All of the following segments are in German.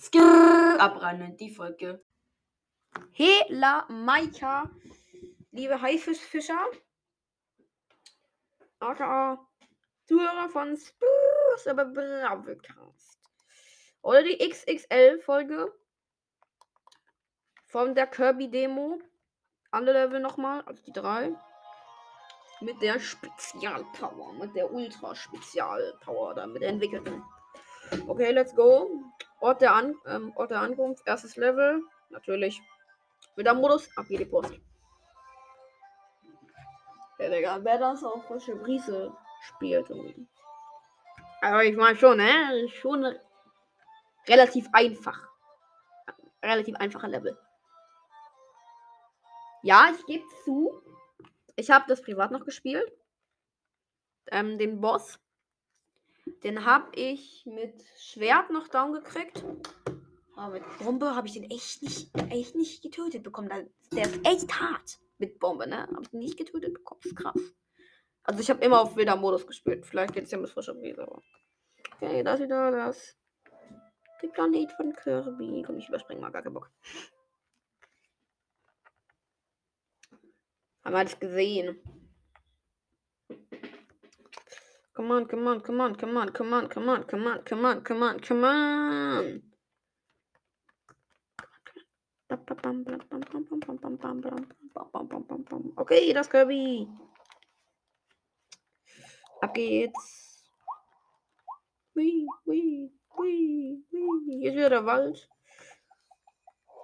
Skrrr, abrennen, die Folge. Hela Maika, liebe Haifischfischer, aka Zuhörer von Spurs, aber Bravecast. Oder die XXL-Folge von der Kirby-Demo. Alle Level nochmal, also die drei. Mit der Spezialpower, mit der Ultra-Spezialpower, damit entwickelten. Okay, let's go. Ort der, An ähm, Ort der Ankunft, erstes Level. Natürlich. Mit der Modus, ab geht die Post. Ja, Digga, wer das auf frische Brise spielt. Irgendwie. Aber ich meine schon, ne? Schon relativ einfach. Relativ einfacher Level. Ja, ich gebe zu. Ich habe das privat noch gespielt. Ähm, den Boss. Den habe ich mit Schwert noch down gekriegt. Aber mit Bombe habe ich den echt nicht, echt nicht getötet bekommen. Der ist echt hart mit Bombe, ne? Habe ich nicht getötet bekommen. Ist krass. Also ich habe immer auf wilder Modus gespielt. Vielleicht geht es ja mit frischer Brise, aber. Okay, das wieder das. Der Planet von Kirby. Komm, ich überspringen mal gar keinen Bock. Haben wir das gesehen? Come on, come on, come on, come on, come on, come on, come on, come on, come on, come on. Okay, das Kirby. Ab geht's. Hui, hui, hui, hui. Hier ist wieder der Wald.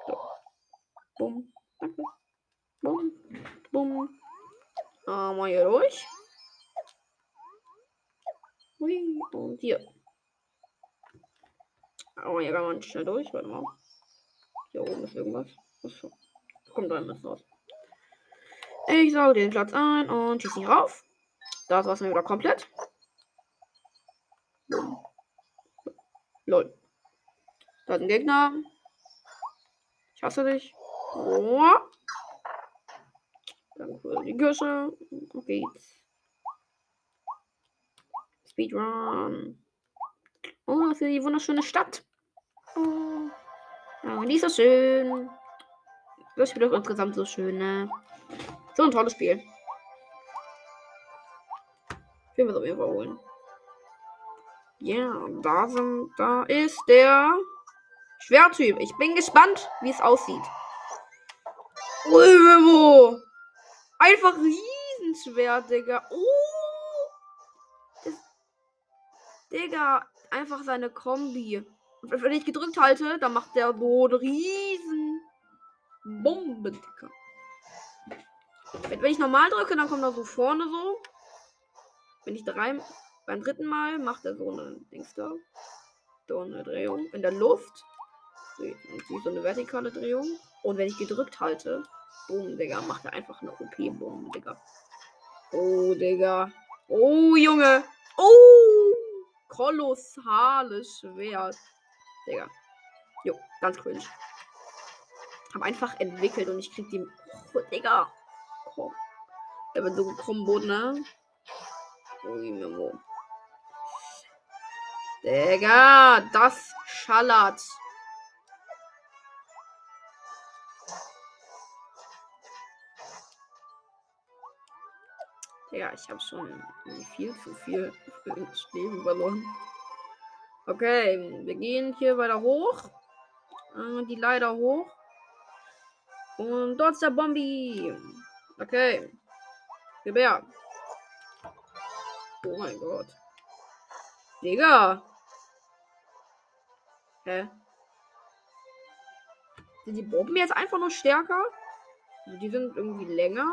So. Bumm. Danke. Bumm. Bumm. Ah, mal hier durch. Hui. Und hier. Oh, hier kann man schnell durch. Warte mal. Hier oben ist irgendwas. Achso. Kommt da was raus. Ich sauge den Platz ein und schieße ihn rauf. Das war's mir wieder komplett. Lol. Da ist ein Gegner. Ich hasse dich. Oh. Danke für die Küsse. Auf geht's. Speedrun. Oh, für die wunderschöne Stadt. Oh. Ja, die ist so schön. Das Spiel ist insgesamt so schön, ne? So ein tolles Spiel. Ich will es auf jeden. Ja, da sind, da ist der Schwertyp. Ich bin gespannt, wie es aussieht. Ulvemo! Einfach Riesenschwert, Digga. Oh! Digga, einfach seine Kombi. Und wenn ich gedrückt halte, dann macht der Boden riesen Bombe, Digga. Wenn ich normal drücke, dann kommt er so vorne so. Wenn ich drei, beim dritten Mal macht er so eine Dings da. So eine Drehung in der Luft. So eine vertikale Drehung. Und wenn ich gedrückt halte, boom, Digga, macht er einfach eine OP-Boom, Digga. Oh, Digga. Oh, Junge. Oh, kolossales Schwert. Digga. Jo, ganz cringe. Hab einfach entwickelt und ich krieg die. Oh, Digga. Komm. Der wird so Kombo, ne? Digga, das schallert. Digga, ich habe schon viel zu viel Leben verloren. Okay, wir gehen hier weiter hoch. Äh, die Leiter hoch. Und dort ist der Bombi. Okay. Gebär. Oh mein Gott. Digga. Hä? Sind die Bomben jetzt einfach nur stärker? Die sind irgendwie länger.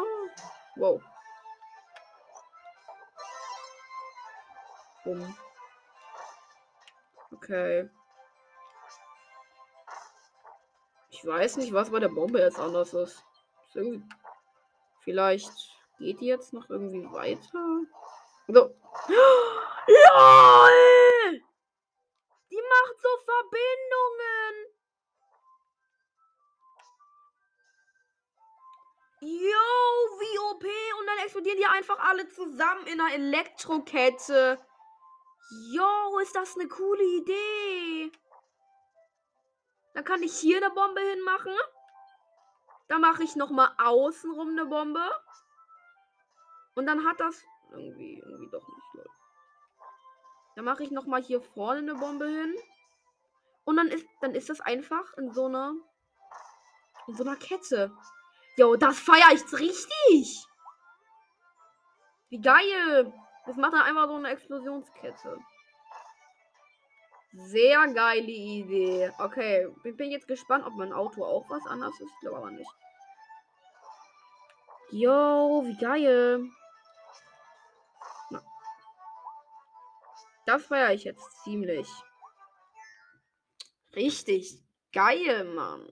Wow. Bumm. Okay. Ich weiß nicht, was bei der Bombe jetzt anders ist. ist Vielleicht geht die jetzt noch irgendwie weiter. So. LOL! Die macht so Verbindungen. Yo, wie OP. Und dann explodieren die einfach alle zusammen in einer Elektrokette. Jo, ist das eine coole Idee. Dann kann ich hier eine Bombe hinmachen. Dann mache ich nochmal außenrum eine Bombe. Und dann hat das irgendwie, irgendwie doch nicht, Leute. Dann mache ich nochmal hier vorne eine Bombe hin. Und dann ist, dann ist das einfach in so einer, in so einer Kette. Jo, das feiere ich richtig. Wie geil. Das macht dann einfach so eine Explosionskette. Sehr geile Idee. Okay, bin, bin jetzt gespannt, ob mein Auto auch was anderes ist. Ich glaube aber nicht. Jo, wie geil. Na. Das feiere ich jetzt ziemlich. Richtig geil, Mann.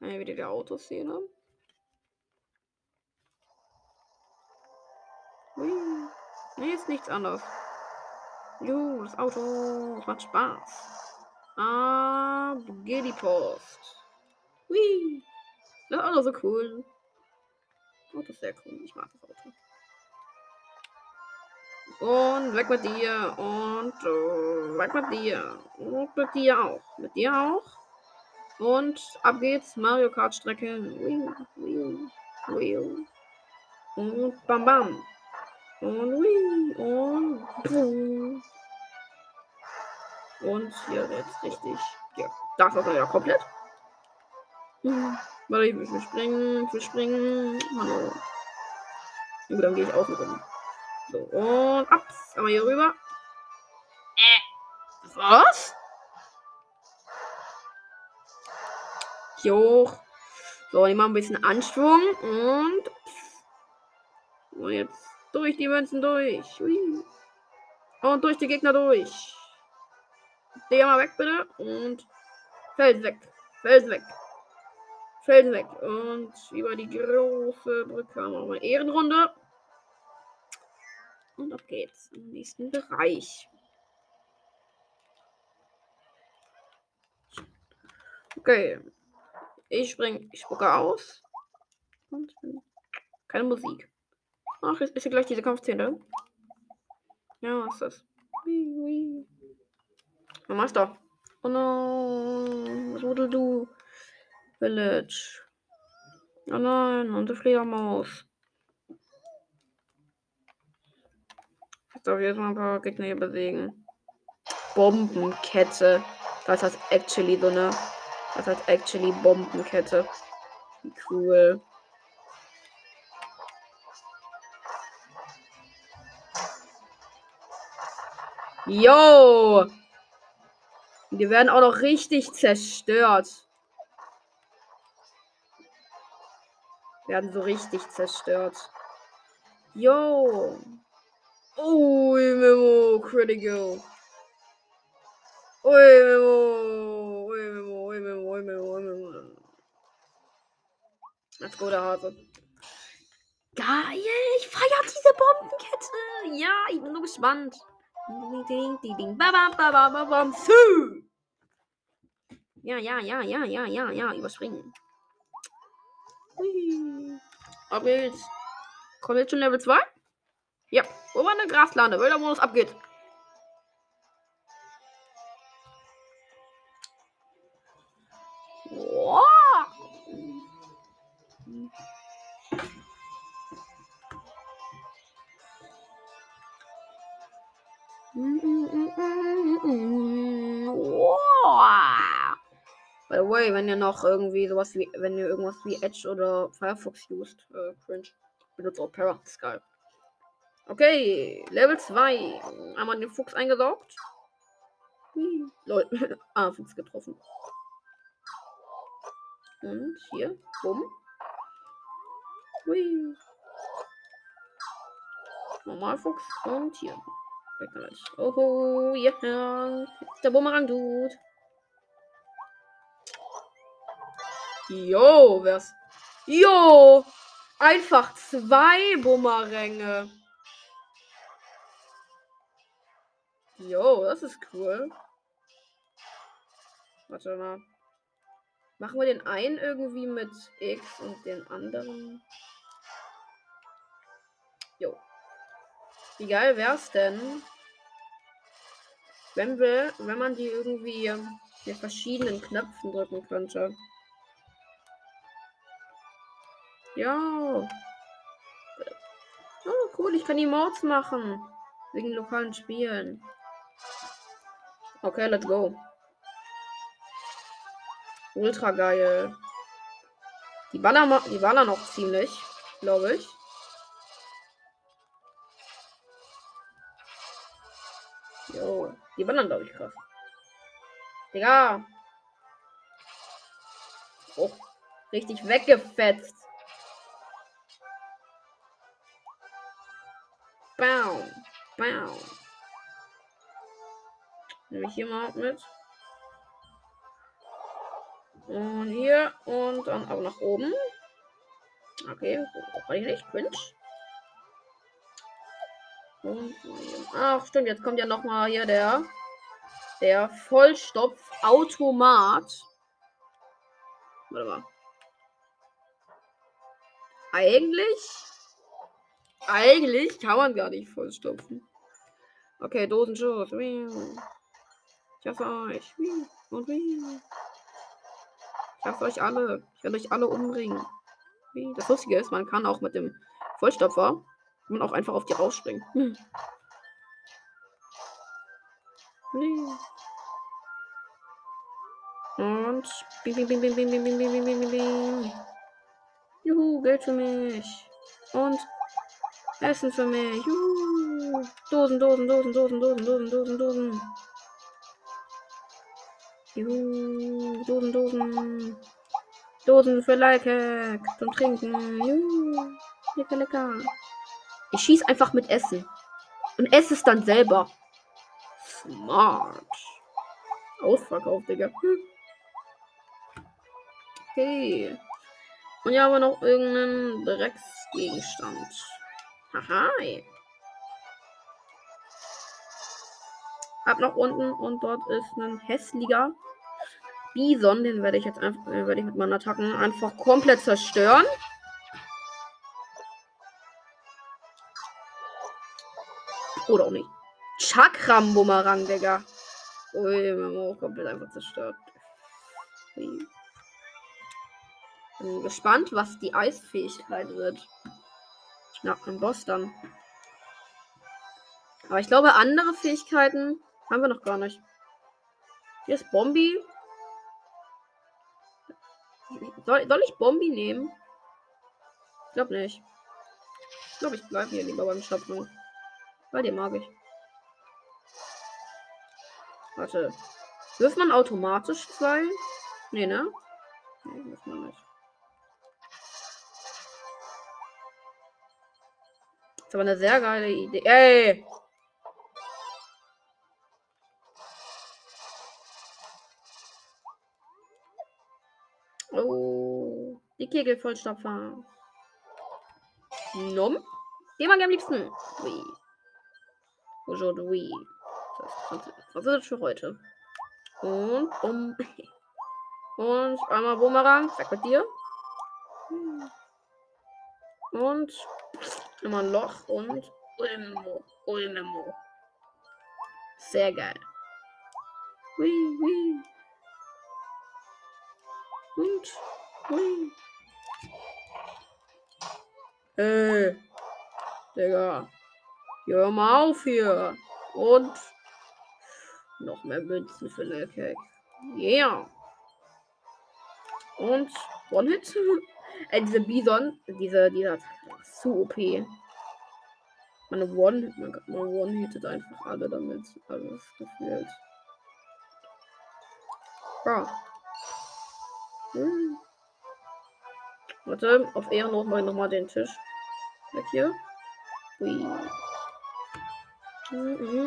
Hier wieder die Autoszene. Hui. Nee, ist nichts anderes. Jo, das Auto. Das macht Spaß. Ah, die Post. Hui. Das Auto so cool. Auto ist sehr cool. Ich mag das Auto. Und weg mit dir. Und uh, weg mit dir. Und mit dir auch. Mit dir auch. Und ab geht's. Mario Kart Strecke. Und bam bam. Und hui. Und boom. Und hier jetzt richtig. Ja, das war ja komplett. Hm. Warte, ich will springen, ich will springen. Hallo. Ja, gut, dann gehe ich außen rum. So, und ab. Einmal hier rüber. Äh. Was? Hier hoch. So, ich mache ein bisschen Anschwung und. Und jetzt durch die Münzen durch. Und durch die Gegner durch. Der mal weg, bitte. Und Feld weg. Feld weg. Feld weg. Und über die große Brücke haben wir mal Ehrenrunde. Und auf geht's im nächsten Bereich. Okay. Ich spring, ich spucke aus. Und keine Musik. Ach, jetzt ist hier gleich diese Kampfszene. Ja, was ist das? Wie, wie. Meister. Oh no. Was wurde du? Village. Oh nein, unsere Fledermaus. Jetzt darf ich jetzt mal ein paar Gegner hier besiegen. Bombenkette. Das heißt actually so eine. Das heißt actually Bombenkette. Cool. Yo! Die werden auch noch richtig zerstört. Werden so richtig zerstört. Yo! Ui, Memo, critical. Ui, Memo. Ui, Memo, ui, Memo, ui, Memo, ui, Memo. Let's go, der Hase. Geil, ich feiere diese Bombenkette. Ja, ich bin so gespannt. Ja, ja, ja, ja, ja, ja, ja, überspringen. Hui. Ab geht's. Kommt jetzt schon Level 2? Ja, wo war eine Graslande? Weil der Modus Wow. By the way, wenn ihr noch irgendwie sowas wie, wenn ihr irgendwas wie Edge oder Firefox used, äh, cringe, benutzt Opera, das ist geil. Okay, Level 2. Einmal den Fuchs eingesaugt. Hm, Leute, ah, Fuchs getroffen. Und hier, bumm. Hui. Normal Fuchs und hier. Weg damit. Oh, ja. Der Bumerang tut. Jo, was? Jo! Einfach zwei Bumeränge. Jo, das ist cool. Warte mal. Machen wir den einen irgendwie mit X und den anderen. Jo. Wie geil wär's denn, wenn wir, wenn man die irgendwie mit verschiedenen Knöpfen drücken könnte. Ja. Oh, cool, ich kann Emotes machen. Wegen lokalen Spielen. Okay, let's go. Ultra geil. Die ballern, die ballern noch ziemlich, glaube ich. Die ballern, glaube ich, krass. Digga. Oh, richtig weggefetzt. Bam. Bam. Nehme ich hier mal mit. Und hier und dann aber nach oben. Okay, brauche ich nicht. Cringe. Ach stimmt, jetzt kommt ja noch mal hier der der Vollstopf-Automat. Warte mal. Eigentlich. Eigentlich kann man gar nicht vollstopfen. Okay, Dosenschuss. Ich hasse euch. Und wie. Ich hasse euch alle. Ich werde euch alle umbringen. Das Lustige ist, man kann auch mit dem Vollstopfer man auch einfach auf die rausspringen. Hm. Und. Bing, bing, bing, bing, bing, bing, bing, bing, bing, bing, bing. Juhu, Geld für mich. Und Essen für mich. Juhu. Dosen, Dosen, Dosen, Dosen, Dosen, Dosen, Dosen, Dosen. Juhu, Dosen, Dosen. Dosen für Likehack zum Trinken. Juhu. Lecker, lecker. Ich schieß einfach mit Essen. Und esse es dann selber. Smart. Ausverkauf, Digga. Hm. Okay. Und ja, aber noch irgendeinen Drecksgegenstand. Haha. Ab nach unten und dort ist ein hässlicher Bison. Den werde ich jetzt einfach, werde ich mit meinen Attacken einfach komplett zerstören. Oder auch nicht. Chakram-Bumerang, Digga. Ui, Memo komplett einfach zerstört. Ui. Bin gespannt, was die Eisfähigkeit wird. Ja, ein Boss dann. Aber ich glaube, andere Fähigkeiten haben wir noch gar nicht. Hier ist Bombi. Soll, soll ich Bombi nehmen? Ich glaube nicht. Ich glaube, ich bleibe hier lieber beim Schöpfen. Weil den mag ich. Warte. Wirft man automatisch zwei? Nee, ne? Nee, muss man nicht. Das ist aber eine sehr geile Idee. Ey! Oh, die Kegel vollstopfer. Nom. Den mag ich am liebsten. Oui. Aujourd'hui. Was ist das für heute? Und um. Und einmal Bumerang. Sag mit dir. Und immer ein Loch und Ulmo. Ulmo. Sehr geil. Hui, hui. Und. Hui. Äh. Digga. Hör mal auf hier. Und noch mehr Münzen für Lelkek. Yeah. Und One-Hit. äh, diese Bison, diese, dieser zu OP. Man One, man, man One-Hittet einfach alle damit. Alles gefühlt. Ja. Hm. Warte, auf Ehrenhof mache ich nochmal den Tisch. Weg hier. Ui. Und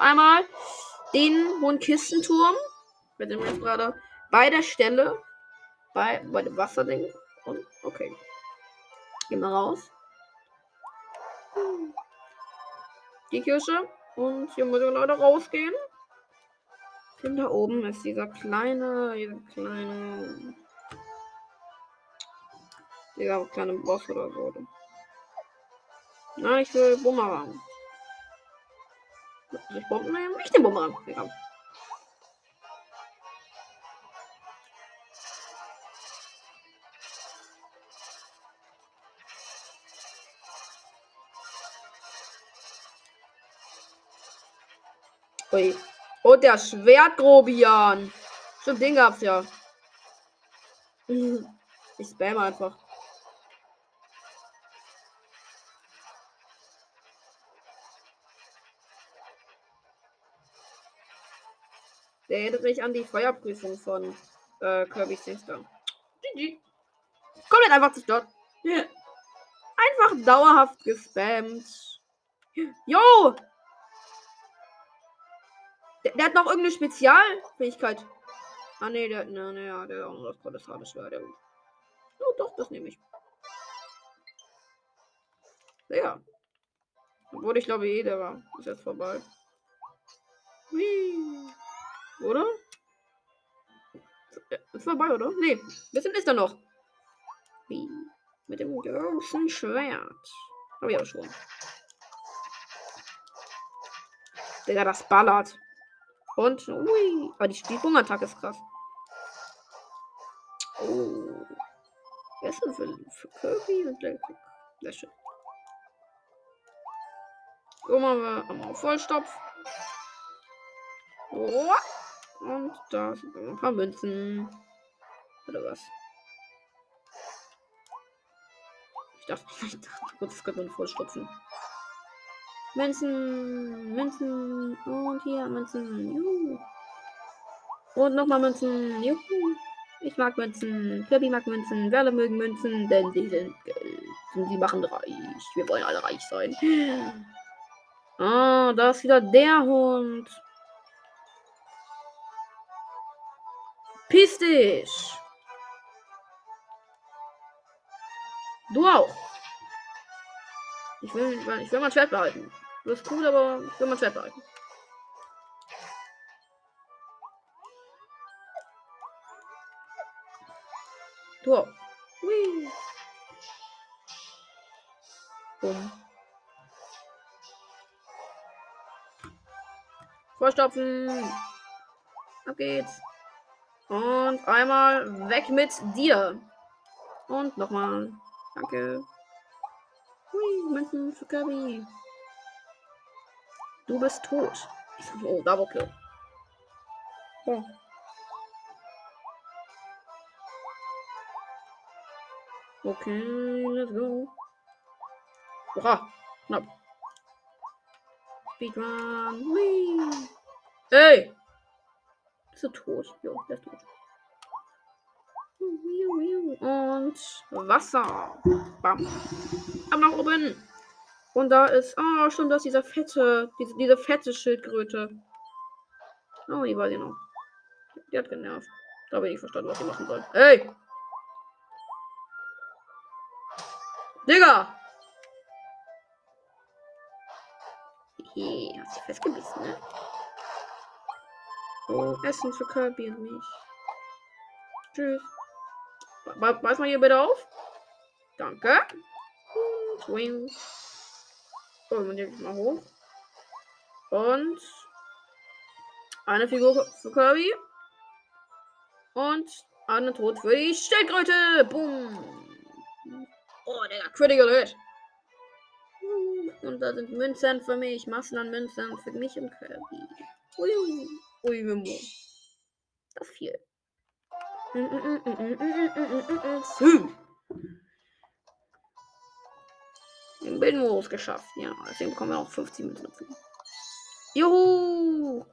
einmal den hohen Kistenturm. Mit dem jetzt gerade bei der Stelle. Bei, bei dem Wasserding. Und okay. Gehen wir raus. Die Kirche. Und hier muss ich leider rausgehen. Und da oben ist dieser kleine, dieser kleine, dieser kleine Boss oder so. Na, ich will Bumerang. Soll ich Bomben nehmen? Ich nehme Bumerang. Ja. Ui. Und der Schwertgrobian. Stimmt, den gab's ja. Ich spam einfach. Der erinnert mich an die Feuerprüfung von äh, Kirby Singstar. GG. Komplett einfach zerstört. Einfach dauerhaft gespammt. Jo! Der, der, hat noch irgendeine Spezialfähigkeit. Ah ne, der, ne, ne, ja, der hat auch noch das kolossale Schwert. Der, oh doch, das nehme ich. Ja. Obwohl ich glaube eh, der war. Ist jetzt vorbei. Hui. Oder? Ist vorbei, oder? Nee, bisschen ist er noch. Wie? Mit dem großen Schwert. Hab ich auch schon. Digga, das ballert. Und, ui. Aber die Sprungattacke ist krass. Oh. Wer ist für, für Kirby und Blackrock? Sehr schön. So machen wir einmal Vollstopf. Oh. Und da sind ein paar Münzen. Oder was? Ich dachte, ich dachte kurz, das könnte man vollstopfen. Münzen, Münzen und hier Münzen. Juhu. Und nochmal Münzen. Juhu. Ich mag Münzen. Kirby mag Münzen. Wir alle mögen Münzen, denn sie sind Geld. Und sie machen reich. Wir wollen alle reich sein. Ah, da ist wieder der Hund. Piss dich! Du auch. Ich will, ich will mein Schwert behalten. Du bist cool, aber ich will mein Schwert behalten. Du auch. Hui. Bumm. Vorstopfen. Ab geht's. Und einmal weg mit dir. Und nochmal. Danke. Hui, Münzen für Kirby. Du bist tot. Oh, Double Kill. Ja. Okay, let's go. Oha, knapp. Speedrun. Hui. Ey! Bist du tot? Jo, der ist tot. Und Wasser. Bam. Ab nach oben. Und da ist. Oh, schon das dieser fette. Diese, diese fette Schildkröte. Oh, die war die noch. Die hat genervt. Da habe ich verstanden, was sie machen soll. Hey! Digga! Hey, hat sich festgebissen, ne? Oh, Essen für Kirby und mich. Tschüss. Pass mal hier bitte auf. Danke. Swing. So, dann nehme ich mal hoch. Und eine Figur für Kirby. Und eine Tod für die Stellkröte. Boom. Oh, der Critical Hit. Und da sind Münzen für mich. Massen an Münzen für mich und Kirby. Ui. Ui, Mimo. Das viel. Den Bildmodus geschafft. Ja, deswegen bekommen wir auch 50 Münzen Juhu!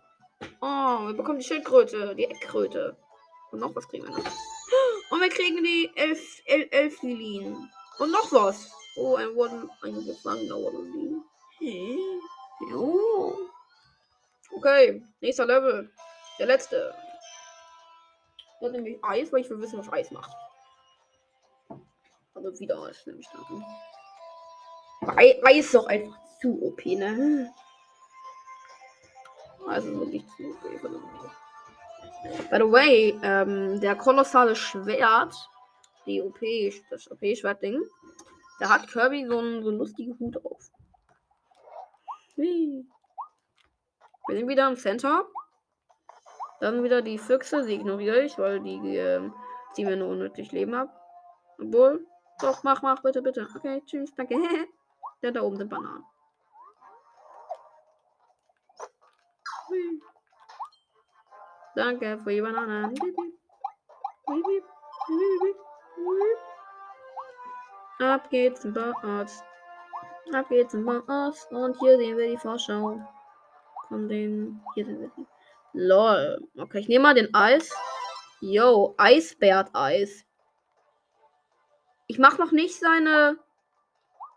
Oh, wir bekommen die Schildkröte, die Eckkröte. Und noch was kriegen wir noch. Und wir kriegen die Elf, Elf, Elf Lilien. Und noch was. Oh, ein Waddle, ein gefangener Waddle. Hey. Jo. Okay, nächster Level. Der letzte. Das nämlich Eis, weil ich will wissen, was Eis macht. Also wieder Eis, nämlich dann. Eis ist doch einfach zu OP, ne? Also wirklich zu OP. By the way, ähm, der kolossale Schwert, die OP, das OP-Schwert-Ding, da hat Kirby so einen so lustigen Hut auf. Wie? Wir sind wieder im Center. Dann wieder die Füchse, sie ignoriere ich, weil die äh, ziehen mir nur unnötig Leben ab. Obwohl, doch, mach, mach, bitte, bitte. Okay, tschüss, danke. Der da oben sind Bananen. Danke für die Bananen. Ab geht's zum Bauarzt. Ab geht's zum Bauarzt. Und hier sehen wir die Vorschau. Von den. Hier sehen wir. Lol. Okay, ich nehme mal den Eis. Yo, Eisbärt-Eis. Ich mach noch nicht seine.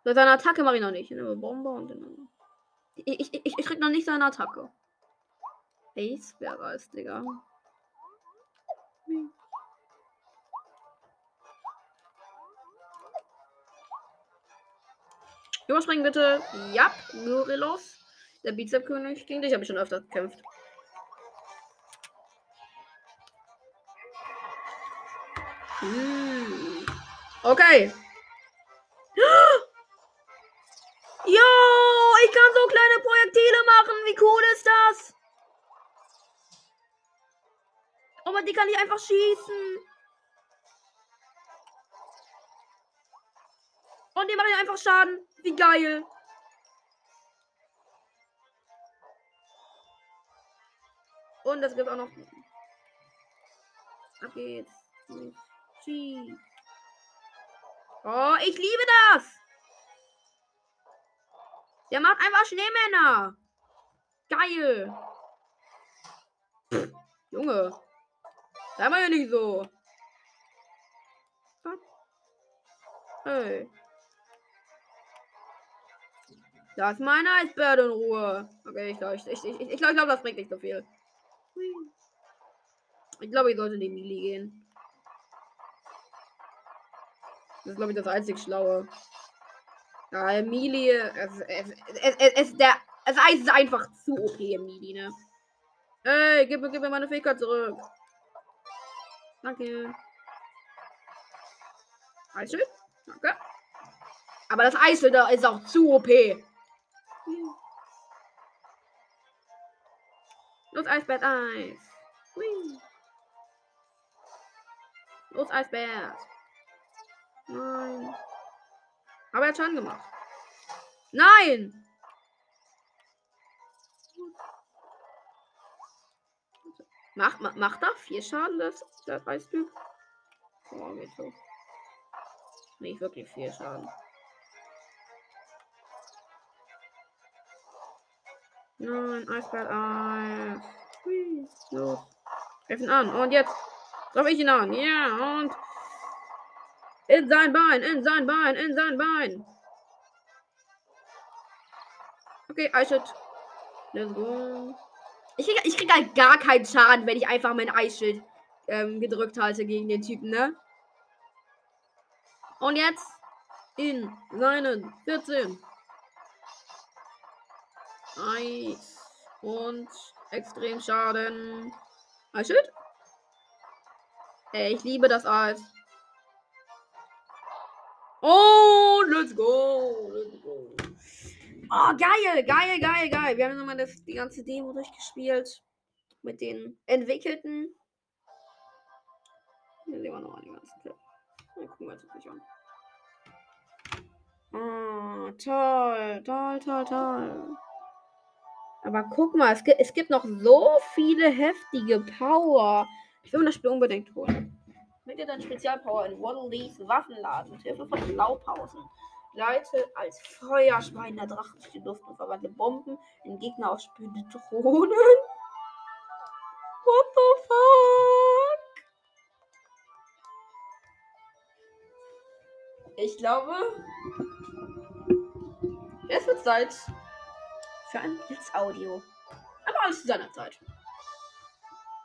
Seine Attacke mache ich noch nicht. Ich nehme Bombe und dann. Ich, ich, ich, krieg noch nicht seine Attacke. Eisbär-Eis, Digga. Überspringen bitte. Ja, Gorillos. Der Bizep-König. Gegen dich habe ich schon öfter gekämpft. Hm. Okay. Jo, ich kann so kleine Projektile machen. Wie cool ist das? Aber die kann ich einfach schießen. Und die machen einfach Schaden. Wie geil. Und das gibt auch noch. Ab geht's. Oh, ich liebe das. Der macht einfach Schneemänner. Geil. Pff, Junge. Sei mal ja nicht so. Hey. Lass meine Eisbär in Ruhe. Okay, ich glaube, ich, ich, ich, ich glaub, das bringt nicht so viel. Ich glaube, ich sollte in die Mili gehen. Das ist, glaube ich, das einzig Schlaue. Ja, Mili, es, es, es, es, es, der, Eis ist einfach zu OP im Mili, ne? Ey, gib mir, gib mir meine Fähigkeit zurück. Danke. Eisschild? Danke. Aber das Eisschild da ist auch zu OP. Los, Eisbär, Eis. Hui. Los, Eisbär. Nein. Aber er hat schon gemacht. Nein! Macht, macht, macht er vier Schaden, das, das Eistyp? Oh, geht so. Nicht wirklich viel Schaden. Nein, Eisbär Eis. Hui, los. Greif ihn an. Und jetzt treffe ich ihn an. Ja, und. In sein Bein, in sein Bein, in sein Bein. Okay, Eisschild. Let's go. Ich krieg, ich krieg halt gar keinen Schaden, wenn ich einfach mein Eisschild ähm, gedrückt halte gegen den Typen, ne? Und jetzt in seinen 14. Eis. Und extrem Schaden. Eisschild? Ey, ich liebe das Eis. Oh, let's go. Let's go. Oh, geil, geil, geil, geil. Wir haben nochmal das, die ganze Demo durchgespielt. Mit den entwickelten. Hier sehen wir nochmal die ganzen Clip. Gucken wir uns an. Oh, toll, toll, toll, toll. Aber guck mal, es gibt, es gibt noch so viele heftige Power. Ich will mir das Spiel unbedingt holen. Mit deinen Spezialpower in Waddleys Waffenladen mit Hilfe von Blaupausen. Leite als Feuerschwein der Drachen durch die Luft und verwandle Bomben in Gegner aus spürende Drohnen. What the fuck? Ich glaube, es wird Zeit für ein Blitzaudio. Aber alles zu seiner Zeit.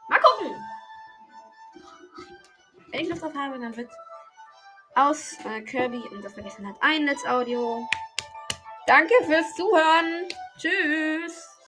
Mal gucken. Wenn ich Lust drauf habe, dann wird aus äh, Kirby und das vergessen hat ein Netzaudio. Danke fürs Zuhören. Tschüss.